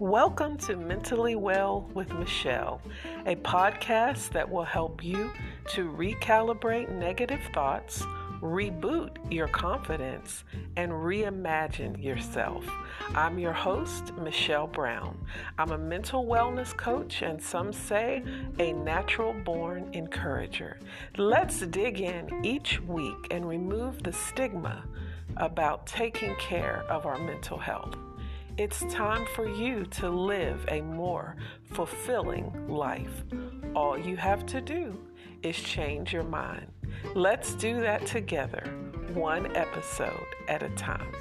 Welcome to Mentally Well with Michelle, a podcast that will help you to recalibrate negative thoughts, reboot your confidence, and reimagine yourself. I'm your host, Michelle Brown. I'm a mental wellness coach and some say a natural born encourager. Let's dig in each week and remove the stigma about taking care of our mental health. It's time for you to live a more fulfilling life. All you have to do is change your mind. Let's do that together, one episode at a time.